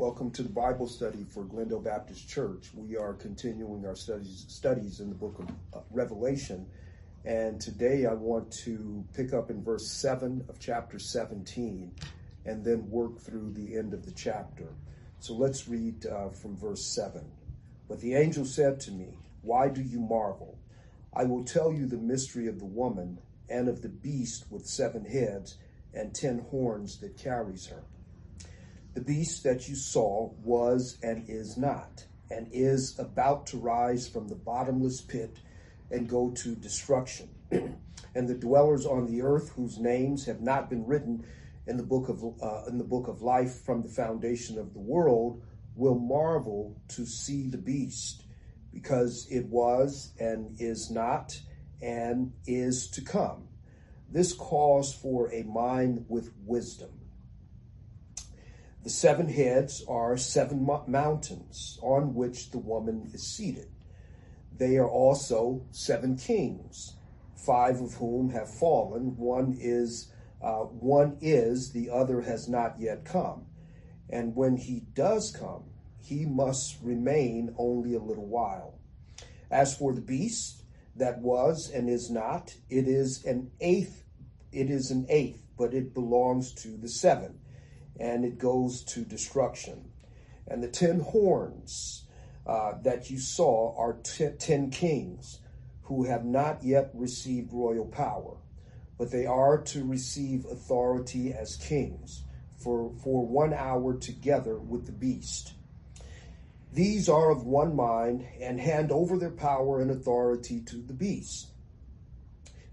Welcome to the Bible study for Glendale Baptist Church. We are continuing our studies studies in the book of uh, Revelation, and today I want to pick up in verse 7 of chapter 17 and then work through the end of the chapter. So let's read uh, from verse 7. But the angel said to me, Why do you marvel? I will tell you the mystery of the woman and of the beast with seven heads and ten horns that carries her. The beast that you saw was and is not, and is about to rise from the bottomless pit and go to destruction. and the dwellers on the earth, whose names have not been written in the book of uh, in the book of life from the foundation of the world, will marvel to see the beast, because it was and is not and is to come. This calls for a mind with wisdom. The seven heads are seven mountains on which the woman is seated. They are also seven kings, five of whom have fallen. One is uh, one is, the other has not yet come. And when he does come, he must remain only a little while. As for the beast that was and is not, it is an eighth, it is an eighth, but it belongs to the seven, and it goes to destruction. And the ten horns uh, that you saw are ten kings who have not yet received royal power but they are to receive authority as kings for, for one hour together with the beast. These are of one mind and hand over their power and authority to the beast.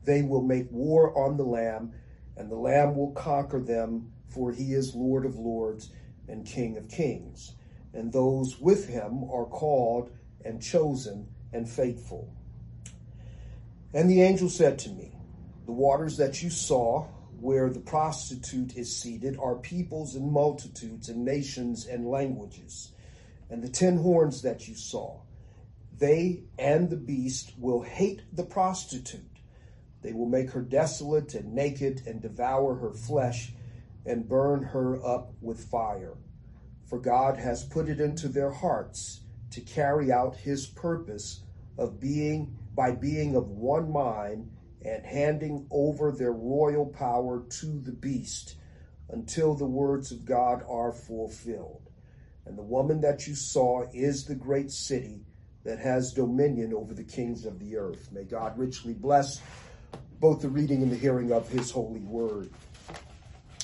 They will make war on the Lamb, and the Lamb will conquer them, for he is Lord of lords and King of kings. And those with him are called and chosen and faithful. And the angel said to me, the waters that you saw, where the prostitute is seated, are peoples and multitudes and nations and languages. And the ten horns that you saw, they and the beast will hate the prostitute. They will make her desolate and naked and devour her flesh and burn her up with fire. For God has put it into their hearts to carry out his purpose of being by being of one mind and handing over their royal power to the beast until the words of God are fulfilled. And the woman that you saw is the great city that has dominion over the kings of the earth. May God richly bless both the reading and the hearing of his holy word.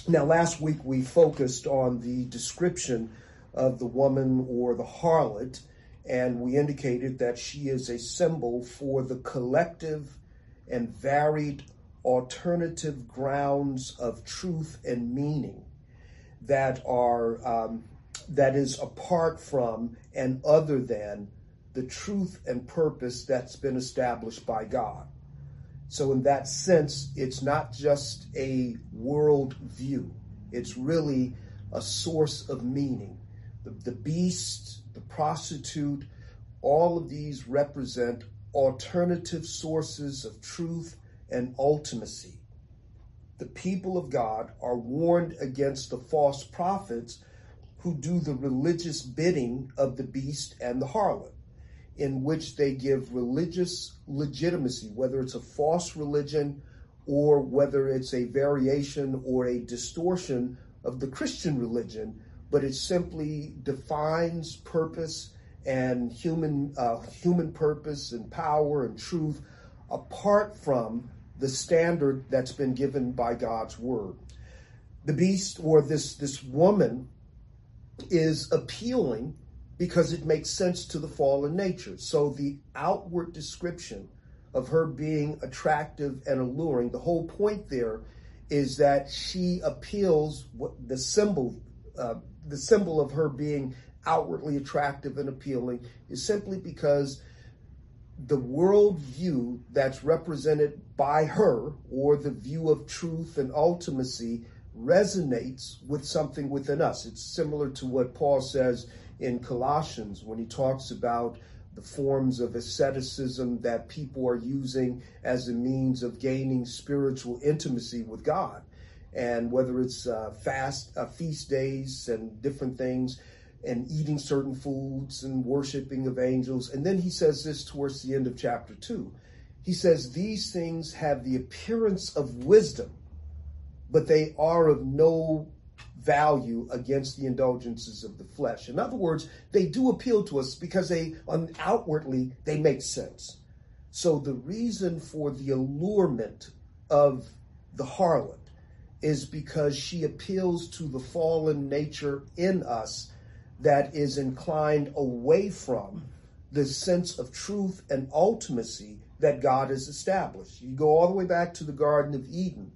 Now, last week we focused on the description of the woman or the harlot, and we indicated that she is a symbol for the collective and varied alternative grounds of truth and meaning that are um, that is apart from and other than the truth and purpose that's been established by God. So, in that sense, it's not just a world view, it's really a source of meaning. The, the beast, the prostitute, all of these represent alternative sources of truth and ultimacy. The people of God are warned against the false prophets who do the religious bidding of the beast and the harlot, in which they give religious legitimacy, whether it's a false religion or whether it's a variation or a distortion of the Christian religion, but it simply defines purpose and human uh, human purpose and power and truth apart from the standard that's been given by God's word. The beast or this this woman is appealing because it makes sense to the fallen nature. So the outward description of her being attractive and alluring, the whole point there is that she appeals what the symbol uh, the symbol of her being outwardly attractive and appealing is simply because the worldview that's represented by her, or the view of truth and ultimacy, resonates with something within us. It's similar to what Paul says in Colossians when he talks about the forms of asceticism that people are using as a means of gaining spiritual intimacy with God. And whether it's uh, fast, uh, feast days and different things, and eating certain foods and worshiping of angels. And then he says this towards the end of chapter 2. He says, These things have the appearance of wisdom, but they are of no value against the indulgences of the flesh. In other words, they do appeal to us because they outwardly they make sense. So the reason for the allurement of the harlot is because she appeals to the fallen nature in us that is inclined away from the sense of truth and ultimacy that God has established. You go all the way back to the Garden of Eden.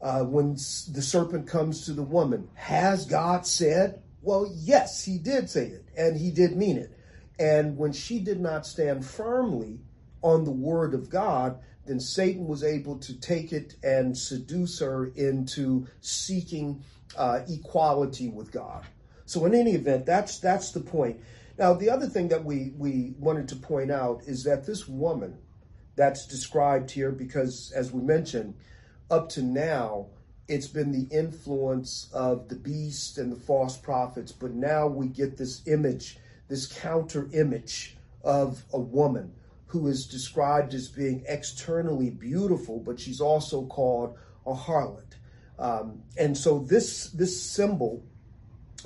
Uh, when the serpent comes to the woman, has God said? Well, yes, he did say it, and he did mean it. And when she did not stand firmly on the word of God, then Satan was able to take it and seduce her into seeking uh, equality with God. So in any event, that's that's the point. Now the other thing that we we wanted to point out is that this woman that's described here, because as we mentioned, up to now it's been the influence of the beast and the false prophets, but now we get this image, this counter image of a woman who is described as being externally beautiful, but she's also called a harlot. Um, and so this this symbol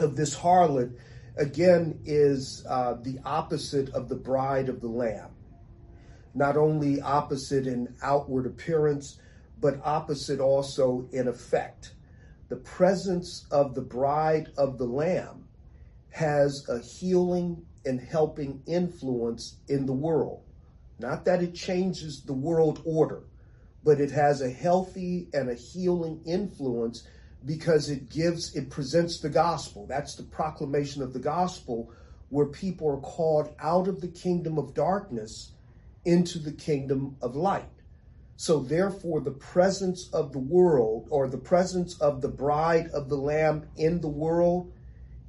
of this harlot, again, is uh, the opposite of the bride of the Lamb. Not only opposite in outward appearance, but opposite also in effect. The presence of the bride of the Lamb has a healing and helping influence in the world. Not that it changes the world order, but it has a healthy and a healing influence because it gives, it presents the gospel. That's the proclamation of the gospel where people are called out of the kingdom of darkness into the kingdom of light. So therefore, the presence of the world or the presence of the bride of the lamb in the world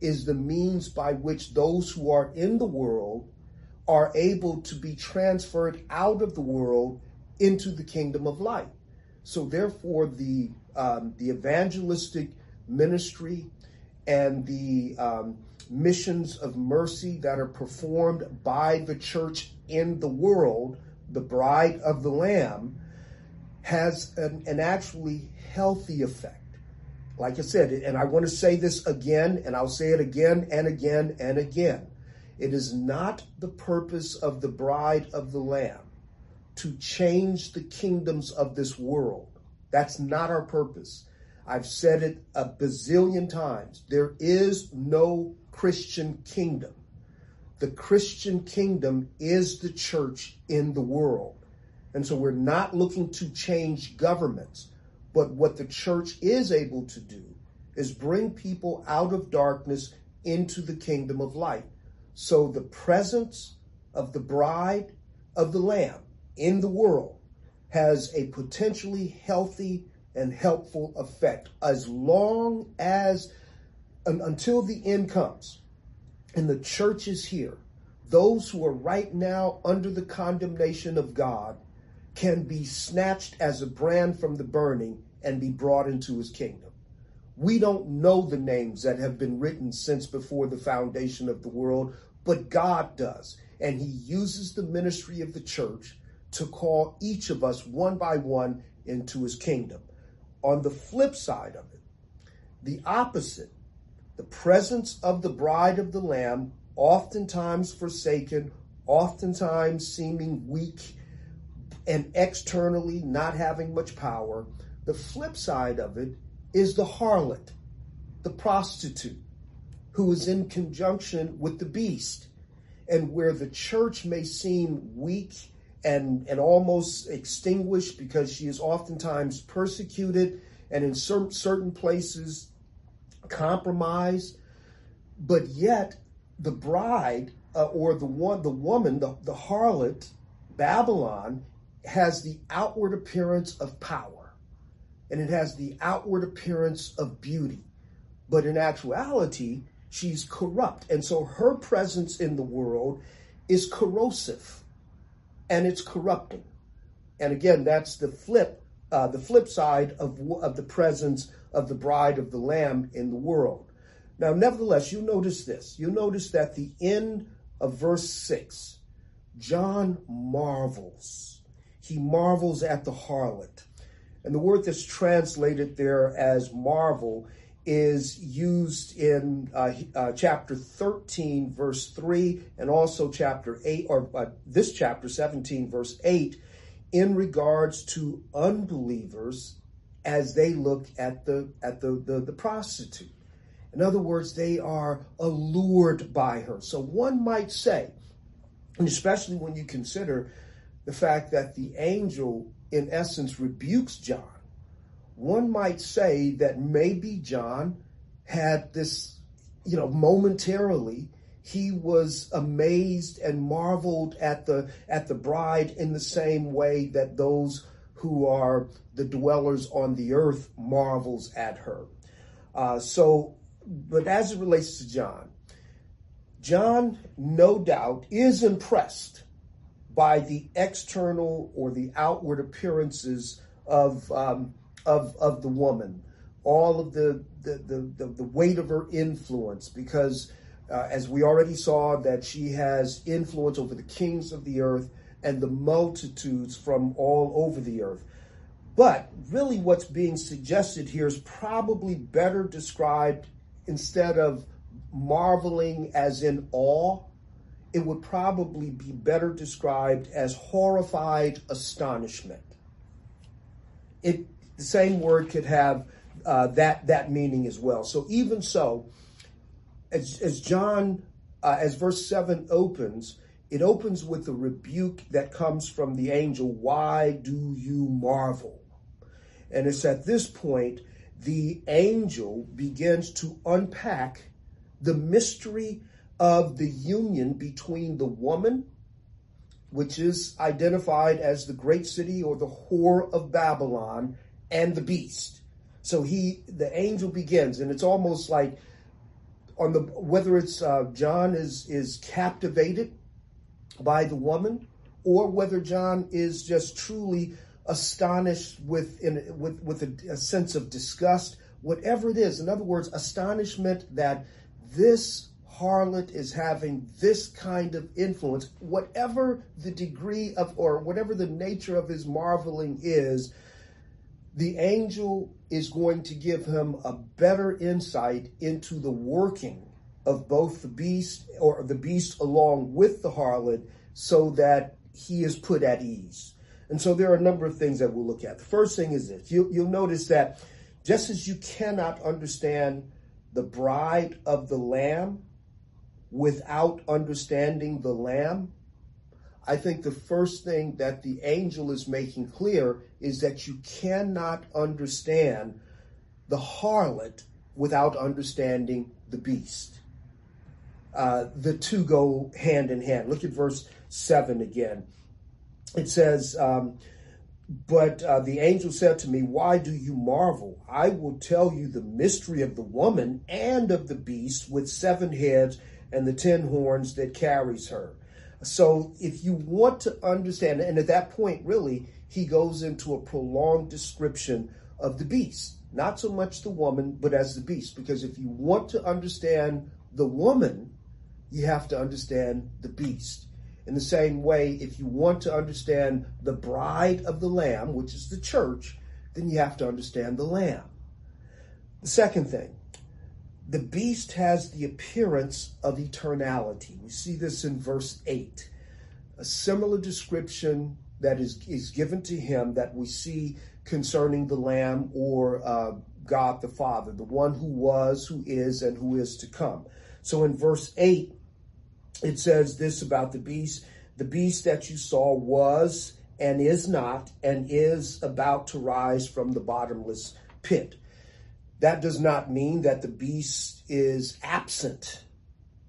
is the means by which those who are in the world are able to be transferred out of the world into the kingdom of light. So therefore, the um, the evangelistic ministry and the um, missions of mercy that are performed by the church in the world, the bride of the Lamb, has an, an actually healthy effect. Like I said, and I want to say this again, and I'll say it again and again and again. It is not the purpose of the bride of the Lamb to change the kingdoms of this world that's not our purpose. I've said it a bazillion times. There is no Christian kingdom. The Christian kingdom is the church in the world. And so we're not looking to change governments, but what the church is able to do is bring people out of darkness into the kingdom of light. So the presence of the bride of the Lamb in the world has a potentially healthy and helpful effect as long as until the end comes and the church is here those who are right now under the condemnation of god can be snatched as a brand from the burning and be brought into his kingdom we don't know the names that have been written since before the foundation of the world but god does and he uses the ministry of the church to call each of us one by one into his kingdom. On the flip side of it, the opposite, the presence of the bride of the Lamb, oftentimes forsaken, oftentimes seeming weak and externally not having much power. The flip side of it is the harlot, the prostitute, who is in conjunction with the beast, and where the church may seem weak and, and almost extinguished because she is oftentimes persecuted and in certain, certain places compromised. But yet, the bride uh, or the one, the woman, the, the harlot, Babylon, has the outward appearance of power and it has the outward appearance of beauty. But in actuality, she's corrupt. And so her presence in the world is corrosive and it's corrupting. And again, that's the flip, uh, the flip side of, of the presence of the bride of the Lamb in the world. Now, nevertheless, you notice this. You notice that the end of verse 6, John marvels. He marvels at the harlot. And the word that's translated there as marvel is used in uh, uh, chapter 13, verse 3, and also chapter 8, or uh, this chapter 17, verse 8, in regards to unbelievers as they look at the at the, the, the prostitute. In other words, they are allured by her. So one might say, and especially when you consider the fact that the angel, in essence, rebukes John, one might say that maybe John had this, you know, momentarily he was amazed and marveled at the at the bride in the same way that those who are the dwellers on the earth marvels at her. Uh, so but as it relates to John, John, no doubt, is impressed by the external or the outward appearances of um, of of the woman, all of the the, the, the, weight of her influence, because uh, as we already saw, that she has influence over the kings of the earth and the multitudes from all over the earth. But really, what's being suggested here is probably better described instead of marveling as in awe, it would probably be better described as horrified astonishment. It the same word could have uh, that that meaning as well. So even so, as, as John, uh, as verse seven opens, it opens with a rebuke that comes from the angel. Why do you marvel? And it's at this point the angel begins to unpack the mystery of the union between the woman, which is identified as the great city or the whore of Babylon, and the beast. So he, the angel begins, and it's almost like on the whether it's uh, John is is captivated by the woman, or whether John is just truly astonished with in, with with a, a sense of disgust, whatever it is. In other words, astonishment that this harlot is having this kind of influence, whatever the degree of or whatever the nature of his marveling is, the angel is going to give him a better insight into the working of both the beast or the beast along with the harlot so that he is put at ease. And so there are a number of things that we'll look at. The first thing is this you, you'll notice that just as you cannot understand the bride of the Lamb without understanding the Lamb, I think the first thing that the angel is making clear is that you cannot understand the harlot without understanding the beast. Uh, the two go hand in hand. Look at verse 7 again it says, um, but uh, the angel said to me, Why do you marvel? I will tell you the mystery of the woman and of the beast with seven heads and the ten horns that carries her. So, if you want to understand, and at that point, really, he goes into a prolonged description of the beast, not so much the woman, but as the beast. Because if you want to understand the woman, you have to understand the beast. In the same way, if you want to understand the bride of the Lamb, which is the church, then you have to understand the Lamb. The second thing, the beast has the appearance of eternality. We see this in verse 8. A similar description that is, is given to him that we see concerning the Lamb or uh, God the Father, the one who was, who is, and who is to come. So in verse 8, it says this about the beast the beast that you saw was and is not and is about to rise from the bottomless pit. That does not mean that the beast is absent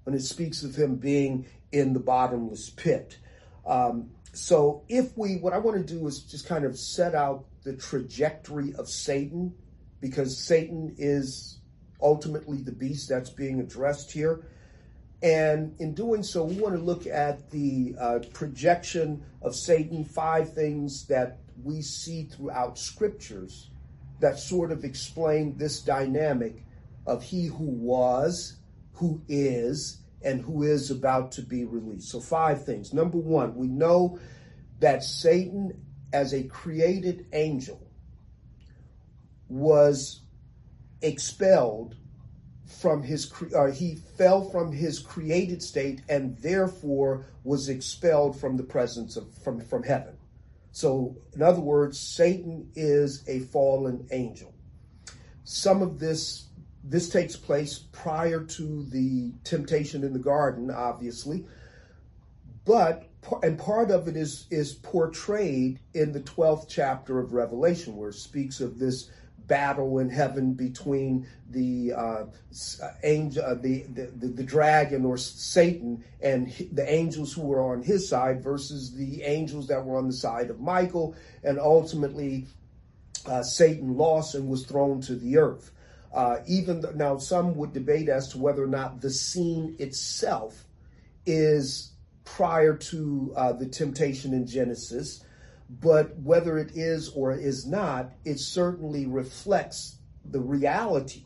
when it speaks of him being in the bottomless pit. Um, so, if we, what I want to do is just kind of set out the trajectory of Satan, because Satan is ultimately the beast that's being addressed here. And in doing so, we want to look at the uh, projection of Satan, five things that we see throughout scriptures that sort of explain this dynamic of he who was, who is, and who is about to be released. So, five things. Number one, we know that Satan, as a created angel, was expelled from his or uh, he fell from his created state and therefore was expelled from the presence of from from heaven so in other words satan is a fallen angel. Some of this this takes place prior to the temptation in the garden obviously. But and part of it is is portrayed in the 12th chapter of revelation where it speaks of this battle in heaven between the uh, angel, uh, the, the, the dragon or Satan, and the angels who were on his side versus the angels that were on the side of Michael, and ultimately uh, Satan lost and was thrown to the earth. Uh, even th- now, some would debate as to whether or not the scene itself is prior to uh, the temptation in Genesis but whether it is or is not, it certainly reflects the reality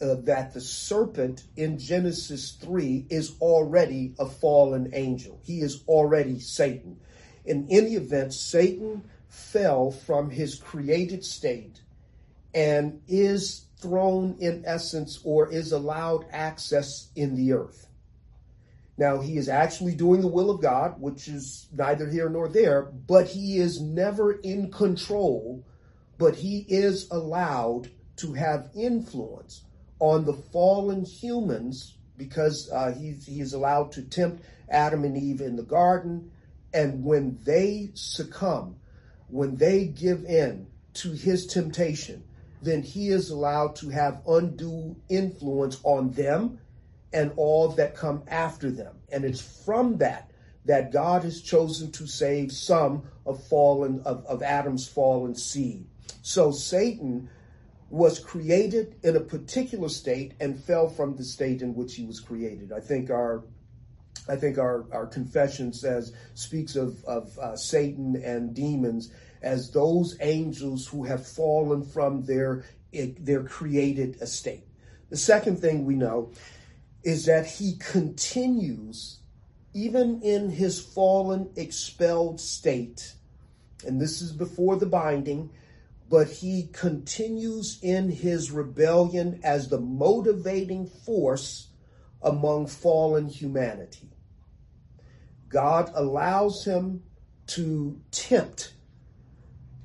uh, that the serpent in Genesis 3 is already a fallen angel. He is already Satan. In any event, Satan fell from his created state and is thrown in essence or is allowed access in the earth. Now, he is actually doing the will of God, which is neither here nor there, but he is never in control, but he is allowed to have influence on the fallen humans because uh, he, he is allowed to tempt Adam and Eve in the garden. And when they succumb, when they give in to his temptation, then he is allowed to have undue influence on them and all that come after them. And it's from that that God has chosen to save some of fallen of, of Adam's fallen seed. So Satan was created in a particular state and fell from the state in which he was created. I think our I think our, our confession says speaks of, of uh, Satan and demons as those angels who have fallen from their their created estate. The second thing we know is that he continues, even in his fallen, expelled state, and this is before the binding, but he continues in his rebellion as the motivating force among fallen humanity. God allows him to tempt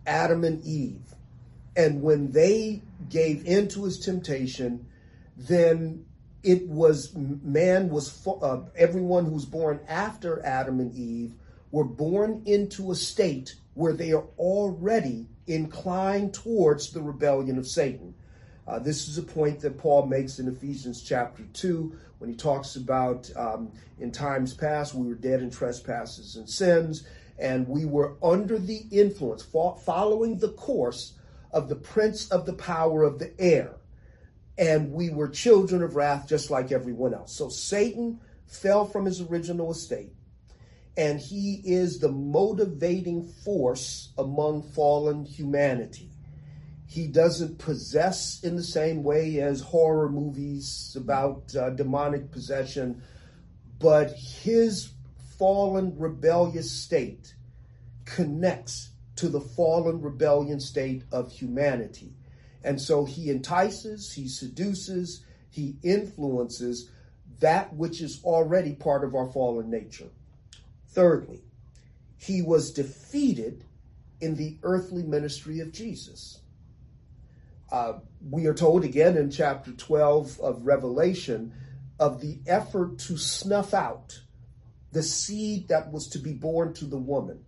Adam and Eve. And when they gave in to his temptation, then it was man was uh, everyone who's born after Adam and Eve were born into a state where they are already inclined towards the rebellion of Satan. Uh, this is a point that Paul makes in Ephesians chapter 2 when he talks about um, in times past we were dead in trespasses and sins, and we were under the influence, following the course of the prince of the power of the air and we were children of wrath just like everyone else. So Satan fell from his original estate, and he is the motivating force among fallen humanity. He doesn't possess in the same way as horror movies about uh, demonic possession, but his fallen rebellious state connects to the fallen rebellion state of humanity. And so he entices, he seduces, he influences that which is already part of our fallen nature. Thirdly, he was defeated in the earthly ministry of Jesus. Uh, we are told again in chapter 12 of Revelation of the effort to snuff out the seed that was to be born to the woman.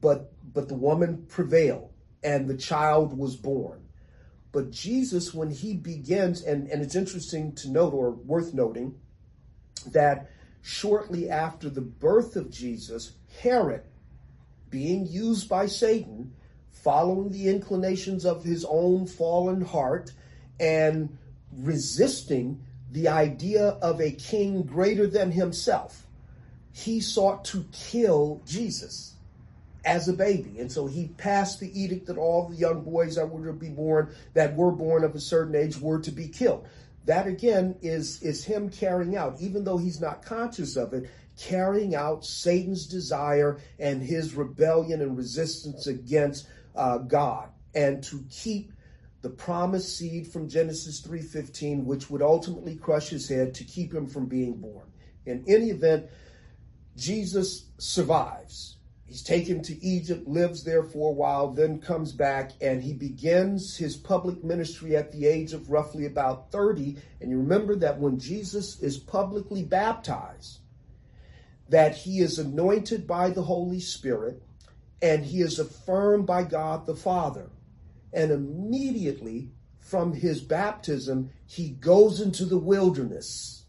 But, but the woman prevailed and the child was born. But Jesus, when he begins, and, and it's interesting to note or worth noting that shortly after the birth of Jesus, Herod, being used by Satan, following the inclinations of his own fallen heart and resisting the idea of a king greater than himself, he sought to kill Jesus as a baby. And so he passed the edict that all the young boys that were to be born, that were born of a certain age, were to be killed. that again is, is him carrying out, even though he's not conscious of it, carrying out Satan's desire and his rebellion and resistance against uh, God and to keep the promised seed from Genesis 3:15 which would ultimately crush his head to keep him from being born. In any event, Jesus survives. He's taken to Egypt, lives there for a while, then comes back and he begins his public ministry at the age of roughly about 30. And you remember that when Jesus is publicly baptized, that he is anointed by the Holy Spirit and he is affirmed by God the Father. And immediately from his baptism, he goes into the wilderness.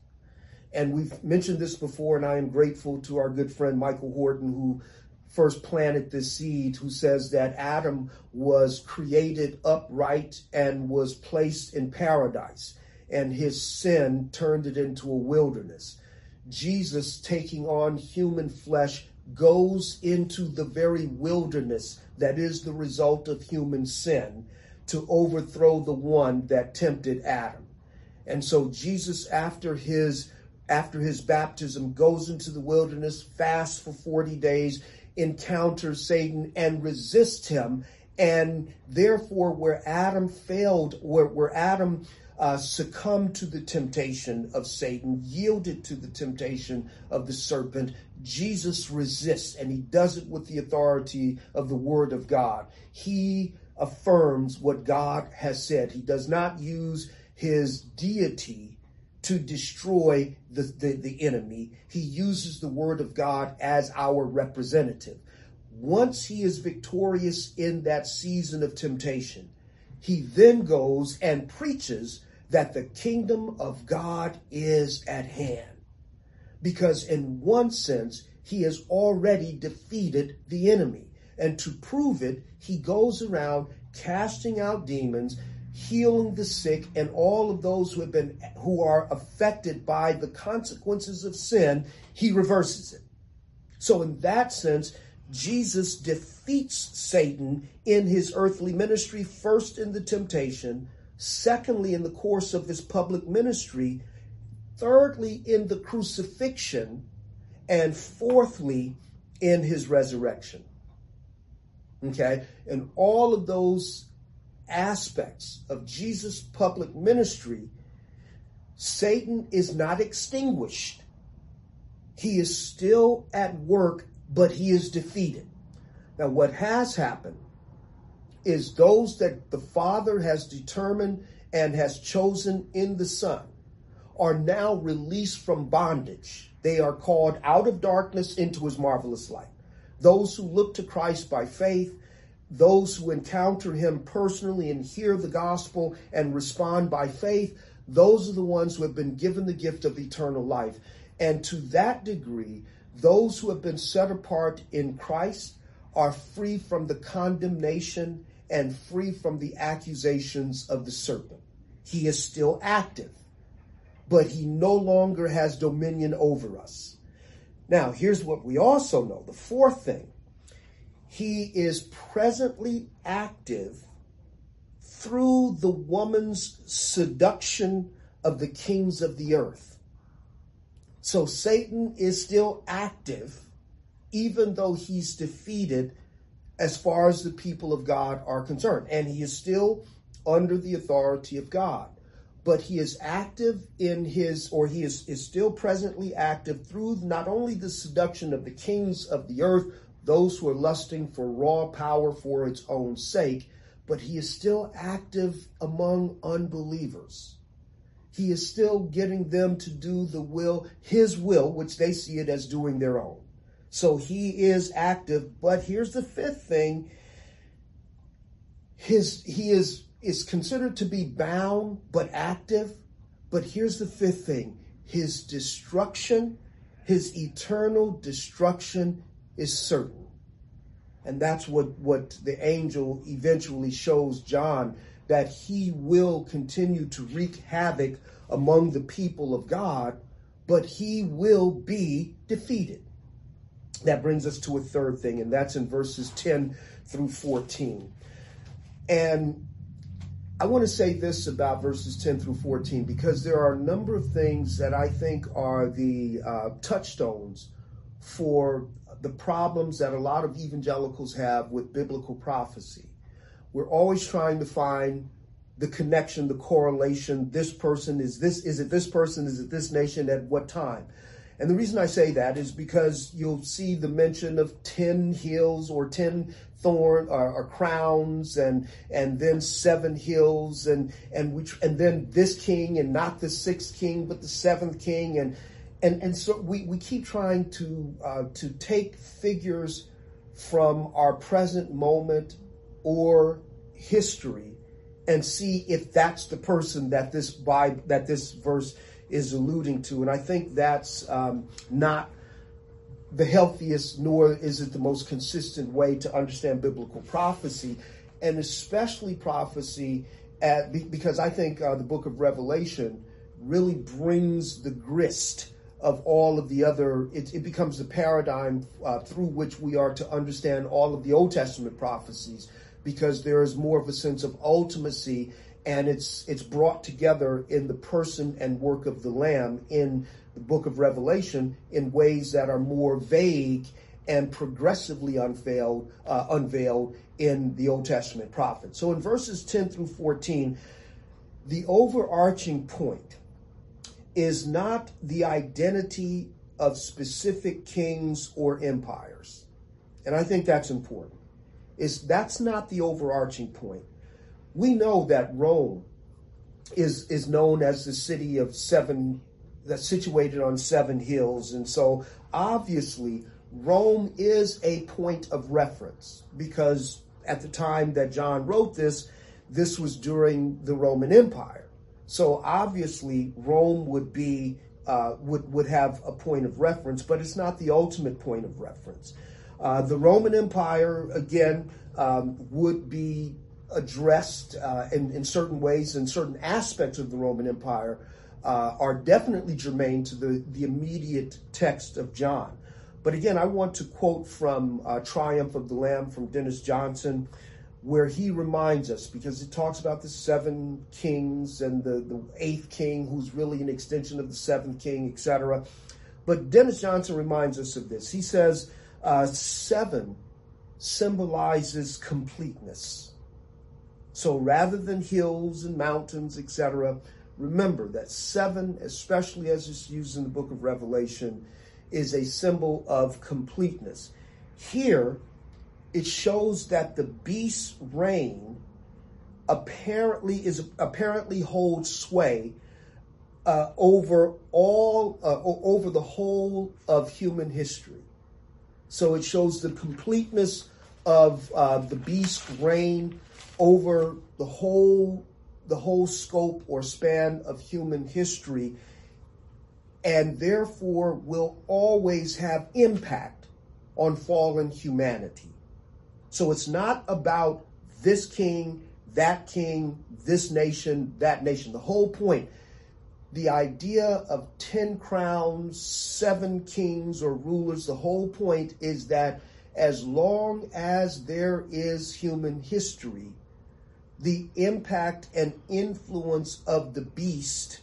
And we've mentioned this before, and I am grateful to our good friend Michael Horton, who first planted this seed, who says that Adam was created upright and was placed in paradise, and his sin turned it into a wilderness. Jesus taking on human flesh goes into the very wilderness that is the result of human sin to overthrow the one that tempted Adam. And so Jesus after his after his baptism goes into the wilderness, fasts for 40 days, encounters Satan and resists him. And therefore, where Adam failed, where, where Adam uh, succumbed to the temptation of Satan, yielded to the temptation of the serpent, Jesus resists, and he does it with the authority of the word of God. He affirms what God has said. He does not use his deity to destroy the, the, the, enemy. He uses the word of God as our representative. Once he is victorious in that season of temptation, he then goes and preaches that the kingdom of God is at hand. Because in one sense, he has already defeated the enemy. And to prove it, he goes around casting out demons healing the sick and all of those who have been who are affected by the consequences of sin he reverses it. So in that sense jesus defeats satan in his earthly ministry first in the temptation secondly in the course of his public ministry thirdly in the crucifixion and fourthly in his resurrection. Okay? And all of those aspects of Jesus' public ministry, Satan is not extinguished. He is still at work, but he is defeated. Now, what has happened is those that the Father has determined and has chosen in the Son are now released from bondage. They are called out of darkness into his marvelous light. Those who look to Christ by faith those who encounter him personally and hear the gospel and respond by faith, those are the ones who have been given the gift of eternal life. And to that degree, those who have been set apart in Christ are free from the condemnation and free from the accusations of the serpent. He is still active, but he no longer has dominion over us. Now, here's what we also know the fourth thing he is presently active through the woman's seduction of the kings of the earth. So Satan is still active, even though he's defeated as far as the people of God are concerned. And he is still under the authority of God. But he is active in his, or he is, is still presently active through not only the seduction of the kings of the earth, those who are lusting for raw power for its own sake, but he is still active among unbelievers. He is still getting them to do the will, his will, which they see it as doing their own. So he is active, but here's the fifth thing. His he is is considered to be bound but active. But here's the fifth thing. His destruction, his eternal destruction is certain. And that's what, what the angel eventually shows John that he will continue to wreak havoc among the people of God, but he will be defeated. That brings us to a third thing, and that's in verses 10 through 14. And I want to say this about verses 10 through 14 because there are a number of things that I think are the uh, touchstones for the problems that a lot of evangelicals have with biblical prophecy. We're always trying to find the connection, the correlation. This person is this, is it this person? Is it this nation at what time? And the reason I say that is because you'll see the mention of 10 hills or 10 thorn or, or, crowns and and then seven hills and and which and then this king and not the sixth king but the seventh king and and and so we, we keep trying to uh, to take figures from our present moment or history and see if that's the person that this Bible, that this verse is alluding to. And I think that's um, not the healthiest, nor is it the most consistent way to understand biblical prophecy, and especially prophecy, at, because I think uh, the book of Revelation really brings the grist of all of the other, it, it becomes the paradigm uh, through which we are to understand all of the Old Testament prophecies because there is more of a sense of ultimacy and it's it's brought together in the person and work of the lamb in the book of revelation in ways that are more vague and progressively unveiled uh, unveiled in the old testament prophets. So in verses 10 through 14 the overarching point is not the identity of specific kings or empires and i think that's important is that's not the overarching point. We know that Rome is is known as the city of seven that's situated on seven hills and so obviously Rome is a point of reference because at the time that John wrote this this was during the Roman Empire. So obviously Rome would be uh, would would have a point of reference, but it's not the ultimate point of reference. Uh, the Roman Empire, again, um, would be addressed uh, in, in, certain ways, and certain aspects of the Roman Empire uh, are definitely germane to the, the immediate text of John. But again, I want to quote from uh, Triumph of the Lamb from Dennis Johnson, where he reminds us, because it talks about the seven kings and the, the eighth king, who's really an extension of the seventh king, etc. But Dennis Johnson reminds us of this. He says, uh, seven symbolizes completeness. So rather than hills and mountains, etc., remember that seven, especially as it's used in the book of Revelation, is a symbol of completeness. Here, it shows that the beast's reign apparently is apparently holds sway uh, over all uh, over the whole of human history. So it shows the completeness of uh, the beast reign over the whole the whole scope or span of human history and therefore will always have impact on fallen humanity. So it's not about this king, that king, this nation, that nation. The whole point the idea of 10 crowns, seven kings or rulers, the whole point is that as long as there is human history, the impact and influence of the beast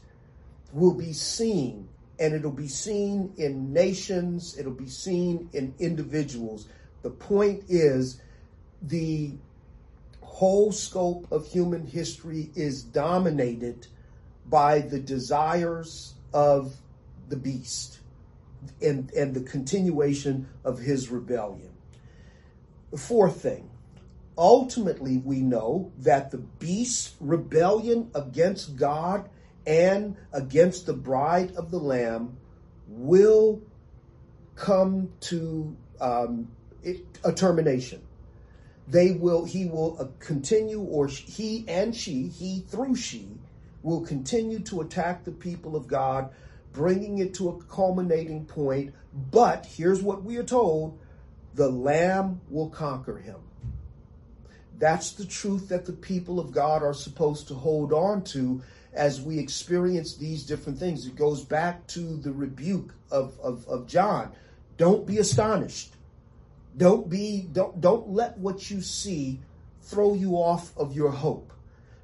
will be seen. And it'll be seen in nations, it'll be seen in individuals. The point is, the whole scope of human history is dominated by the desires of the beast and, and the continuation of his rebellion. The fourth thing, ultimately, we know that the beast's rebellion against God and against the bride of the Lamb will come to um, a termination. They will, he will uh, continue, or he and she, he through she, will continue to attack the people of God, bringing it to a culminating point. But here's what we are told the Lamb will conquer him. That's the truth that the people of God are supposed to hold on to as we experience these different things. It goes back to the rebuke of, of, of John. Don't be astonished. Don't be don't don't let what you see throw you off of your hope.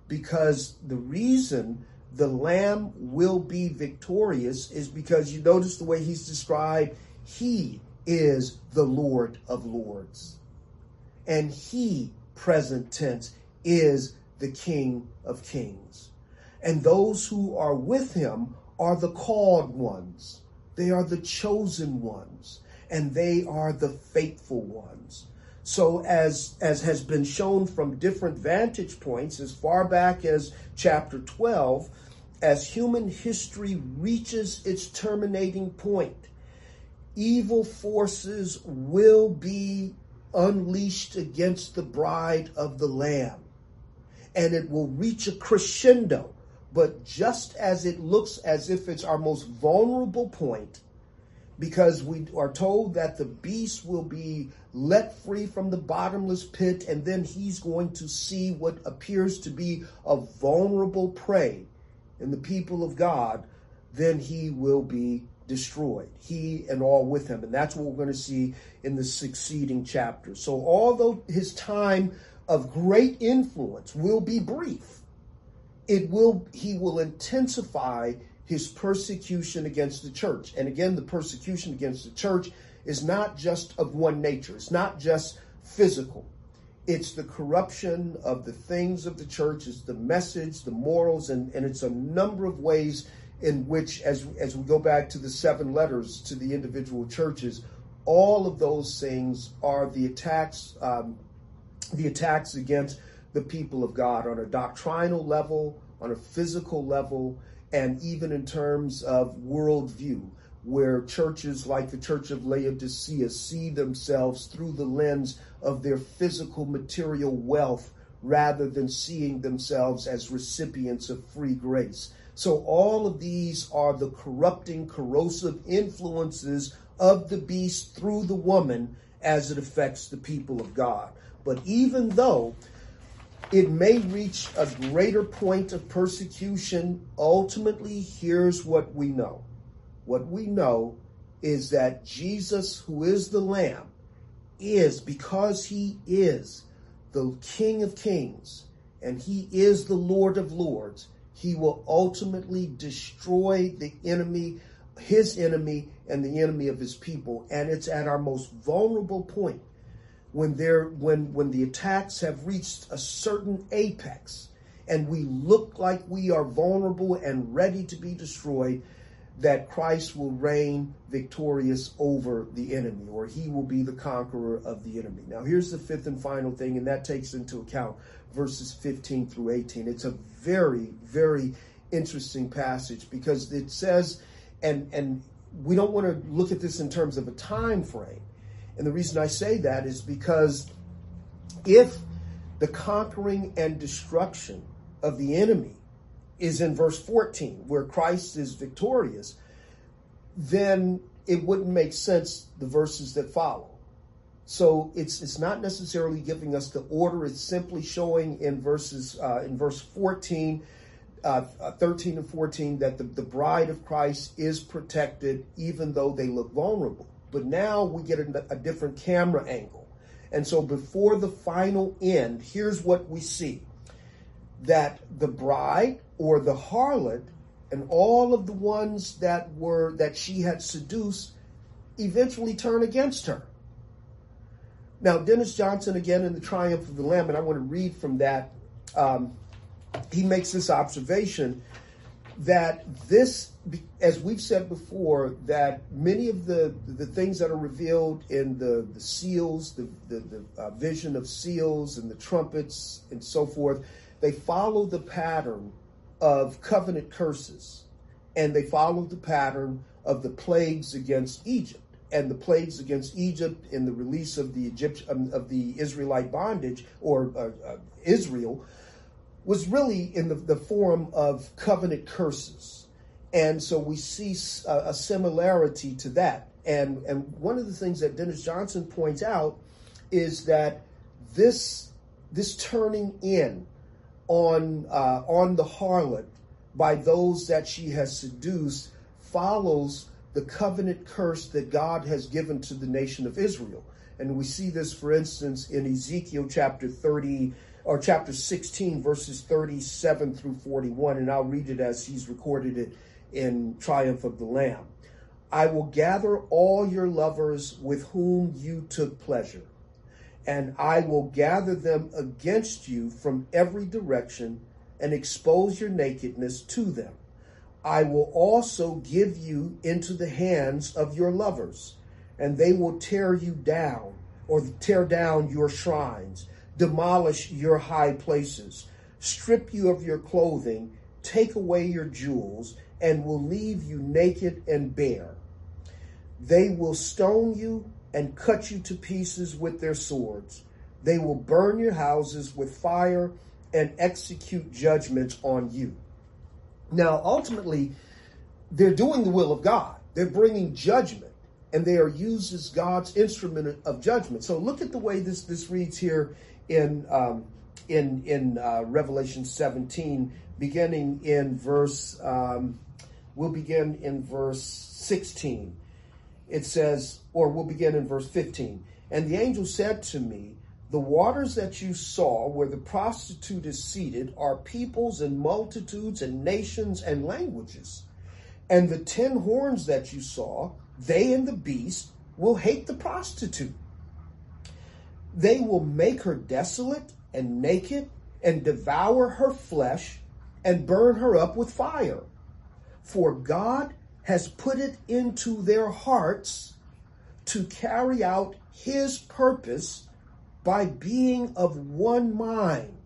Because the reason the lamb will be victorious is because you notice the way he's described he is the lord of lords. And he present tense is the king of kings. And those who are with him are the called ones. They are the chosen ones and they are the faithful ones so as as has been shown from different vantage points as far back as chapter 12 as human history reaches its terminating point, evil forces will be unleashed against the bride of the Lamb. And it will reach a crescendo. But just as it looks as if it's our most vulnerable point, because we are told that the beast will be let free from the bottomless pit, and then he's going to see what appears to be a vulnerable prey and the people of God, then he will be destroyed. He and all with him. And that's what we're going to see in the succeeding chapters. So, although his time of great influence will be brief, it will he will intensify his persecution against the church. And again, the persecution against the church is not just of one nature. It's not just physical. It's the corruption of the things of the church, it's the message, the morals, and, and it's a number of ways in which, as, as we go back to the seven letters to the individual churches, all of those things are the attacks, um, the attacks against the people of God on a doctrinal level, on a physical level, and even in terms of worldview where churches like the Church of Laodicea see themselves through the lens of their physical material wealth rather than seeing themselves as recipients of free grace. So, all of these are the corrupting, corrosive influences of the beast through the woman as it affects the people of God. But even though it may reach a greater point of persecution, ultimately, here's what we know what we know is that Jesus, who is the Lamb, is, because he is the King of Kings and he is the Lord of Lords, he will ultimately destroy the enemy, his enemy, and the enemy of his people. And it's at our most vulnerable point when there when when the attacks have reached a certain apex and we look like we are vulnerable and ready to be destroyed that Christ will reign victorious over the enemy, or he will be the conqueror of the enemy. Now, here's the fifth and final thing, and that takes into account verses 15 through 18. It's a very, very interesting passage because it says, and and we don't want to look at this in terms of a time frame. And the reason I say that is because if the conquering and destruction of the enemy is in verse 14, where Christ is victorious, then it wouldn't make sense the verses that follow. So it's it's not necessarily giving us the order. It's simply showing in verses uh, in verse 14, uh, 13 and 14 that the, the bride of Christ is protected even though they look vulnerable. But now we get a, a different camera angle. And so before the final end, here's what we see that the bride or the harlot and all of the ones that were that she had seduced eventually turn against her. Now, Dennis Johnson, again in The Triumph of the Lamb, and I want to read from that, um, he makes this observation that this, as we've said before, that many of the, the things that are revealed in the, the seals, the, the, the uh, vision of seals and the trumpets and so forth, they follow the pattern of covenant curses, and they follow the pattern of the plagues against Egypt. And the plagues against Egypt in the release of the Egypt um, of the Israelite bondage or uh, uh, Israel was really in the, the form of covenant curses. And so we see a, a similarity to that. And, and one of the things that Dennis Johnson points out is that this, this turning in on uh, on the harlot by those that she has seduced follows the covenant curse that God has given to the nation of Israel. And we see this, for instance, in Ezekiel chapter 30, or chapter 16, verses 37 through 41, and I'll read it as he's recorded it in Triumph of the Lamb. I will gather all your lovers with whom you took pleasure, and I will gather them against you from every direction and expose your nakedness to them. I will also give you into the hands of your lovers, and they will tear you down or tear down your shrines, demolish your high places, strip you of your clothing, take away your jewels, and will leave you naked and bare. They will stone you and cut you to pieces with their swords. They will burn your houses with fire and execute judgments on you. Now, ultimately, they're doing the will of God. They're bringing judgment, and they are used as God's instrument of judgment. So look at the way this this reads here in um, in in uh, Revelation 17, beginning in verse. Um, we'll begin in verse 16. It says, or we'll begin in verse 15. And the angel said to me, the waters that you saw where the prostitute is seated are peoples and multitudes and nations and languages. And the ten horns that you saw, they and the beast will hate the prostitute. They will make her desolate and naked and devour her flesh and burn her up with fire. For God has put it into their hearts to carry out his purpose by being of one mind.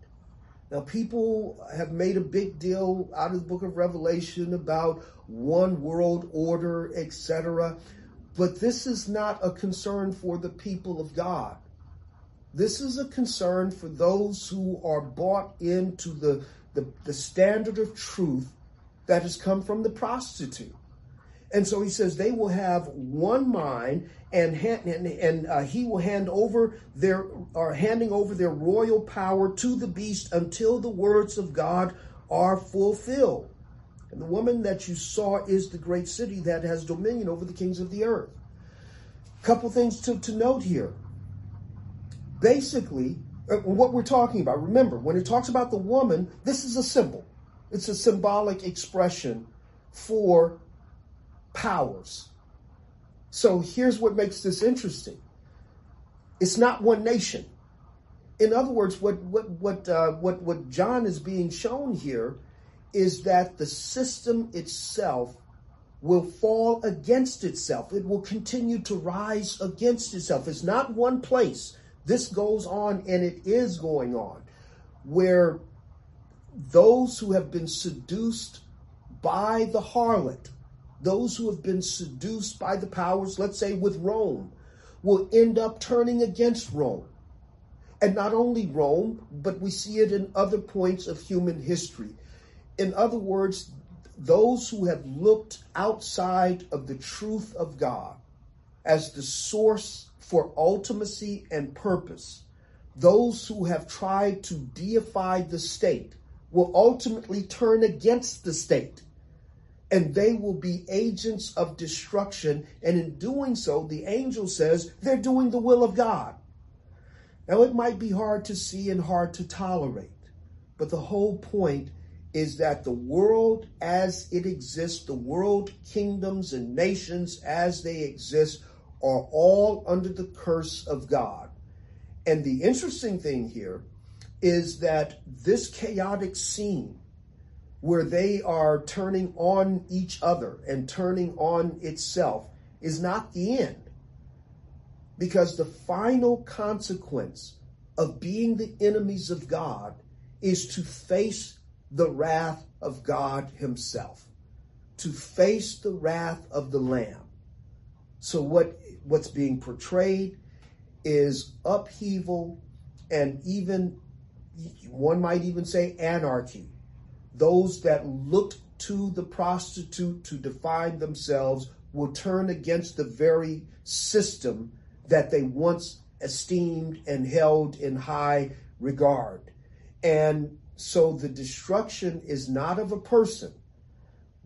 Now, people have made a big deal out of the book of Revelation about one world order, etc. But this is not a concern for the people of God. This is a concern for those who are bought into the, the, the standard of truth that has come from the prostitute. And so he says they will have one mind and and, and uh, he will hand over their are handing over their royal power to the beast until the words of God are fulfilled. And the woman that you saw is the great city that has dominion over the kings of the earth. Couple things to, to note here. Basically, uh, what we're talking about, remember, when it talks about the woman, this is a symbol. It's a symbolic expression for powers. So here's what makes this interesting. It's not one nation. In other words, what what what uh, what what John is being shown here is that the system itself will fall against itself. It will continue to rise against itself. It's not one place. This goes on and it is going on where those who have been seduced by the harlot those who have been seduced by the powers, let's say with Rome, will end up turning against Rome. And not only Rome, but we see it in other points of human history. In other words, those who have looked outside of the truth of God as the source for ultimacy and purpose, those who have tried to deify the state will ultimately turn against the state and they will be agents of destruction. And in doing so, the angel says they're doing the will of God. Now, it might be hard to see and hard to tolerate, but the whole point is that the world as it exists, the world kingdoms and nations as they exist, are all under the curse of God. And the interesting thing here is that this chaotic scene where they are turning on each other and turning on itself is not the end. Because the final consequence of being the enemies of God is to face the wrath of God Himself, to face the wrath of the Lamb. So what what's being portrayed is upheaval and even one might even say anarchy those that looked to the prostitute to define themselves will turn against the very system that they once esteemed and held in high regard. And so the destruction is not of a person,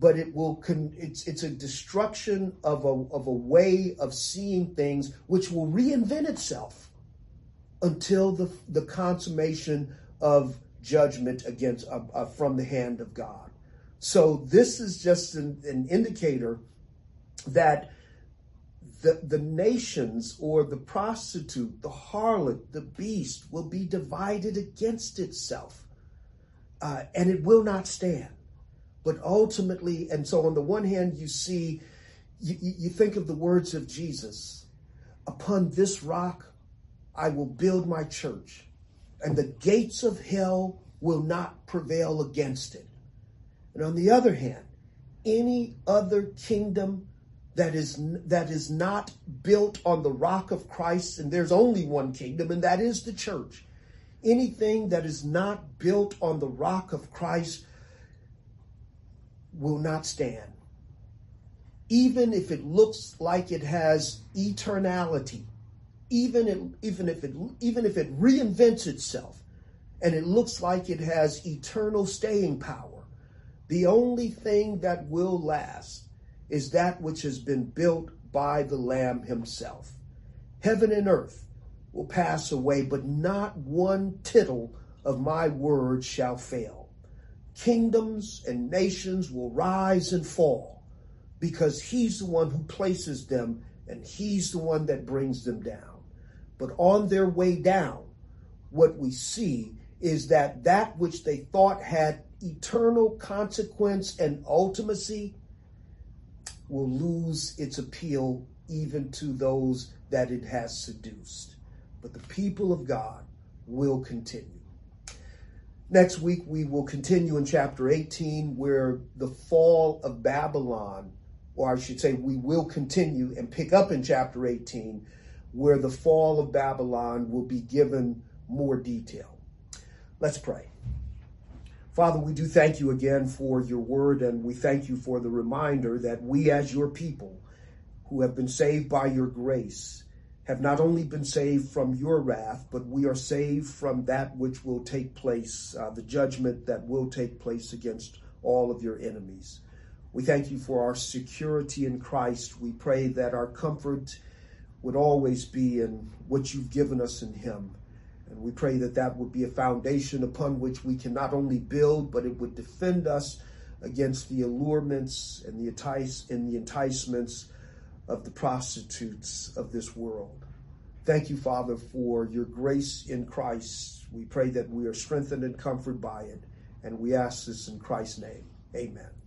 but it will con- it's it's a destruction of a of a way of seeing things which will reinvent itself until the the consummation of judgment against uh, uh, from the hand of God. So this is just an, an indicator that the, the nations or the prostitute, the harlot, the beast will be divided against itself. Uh, and it will not stand. But ultimately, and so on the one hand, you see, you, you think of the words of Jesus Upon this rock I will build my church, and the gates of hell will not prevail against it. And on the other hand, any other kingdom that is that is not built on the rock of Christ and there's only one kingdom and that is the church anything that is not built on the rock of Christ will not stand even if it looks like it has eternality even if, even if it even if it reinvents itself and it looks like it has eternal staying power the only thing that will last is that which has been built by the Lamb himself. Heaven and earth will pass away, but not one tittle of my word shall fail. Kingdoms and nations will rise and fall because he's the one who places them and he's the one that brings them down. But on their way down, what we see is that that which they thought had eternal consequence and ultimacy will lose its appeal even to those that it has seduced. But the people of God will continue. Next week, we will continue in chapter 18, where the fall of Babylon, or I should say, we will continue and pick up in chapter 18, where the fall of Babylon will be given more detail. Let's pray. Father, we do thank you again for your word, and we thank you for the reminder that we, as your people who have been saved by your grace, have not only been saved from your wrath, but we are saved from that which will take place, uh, the judgment that will take place against all of your enemies. We thank you for our security in Christ. We pray that our comfort would always be in what you've given us in him. And we pray that that would be a foundation upon which we can not only build, but it would defend us against the allurements and the, entice, and the enticements of the prostitutes of this world. Thank you, Father, for your grace in Christ. We pray that we are strengthened and comforted by it. And we ask this in Christ's name. Amen.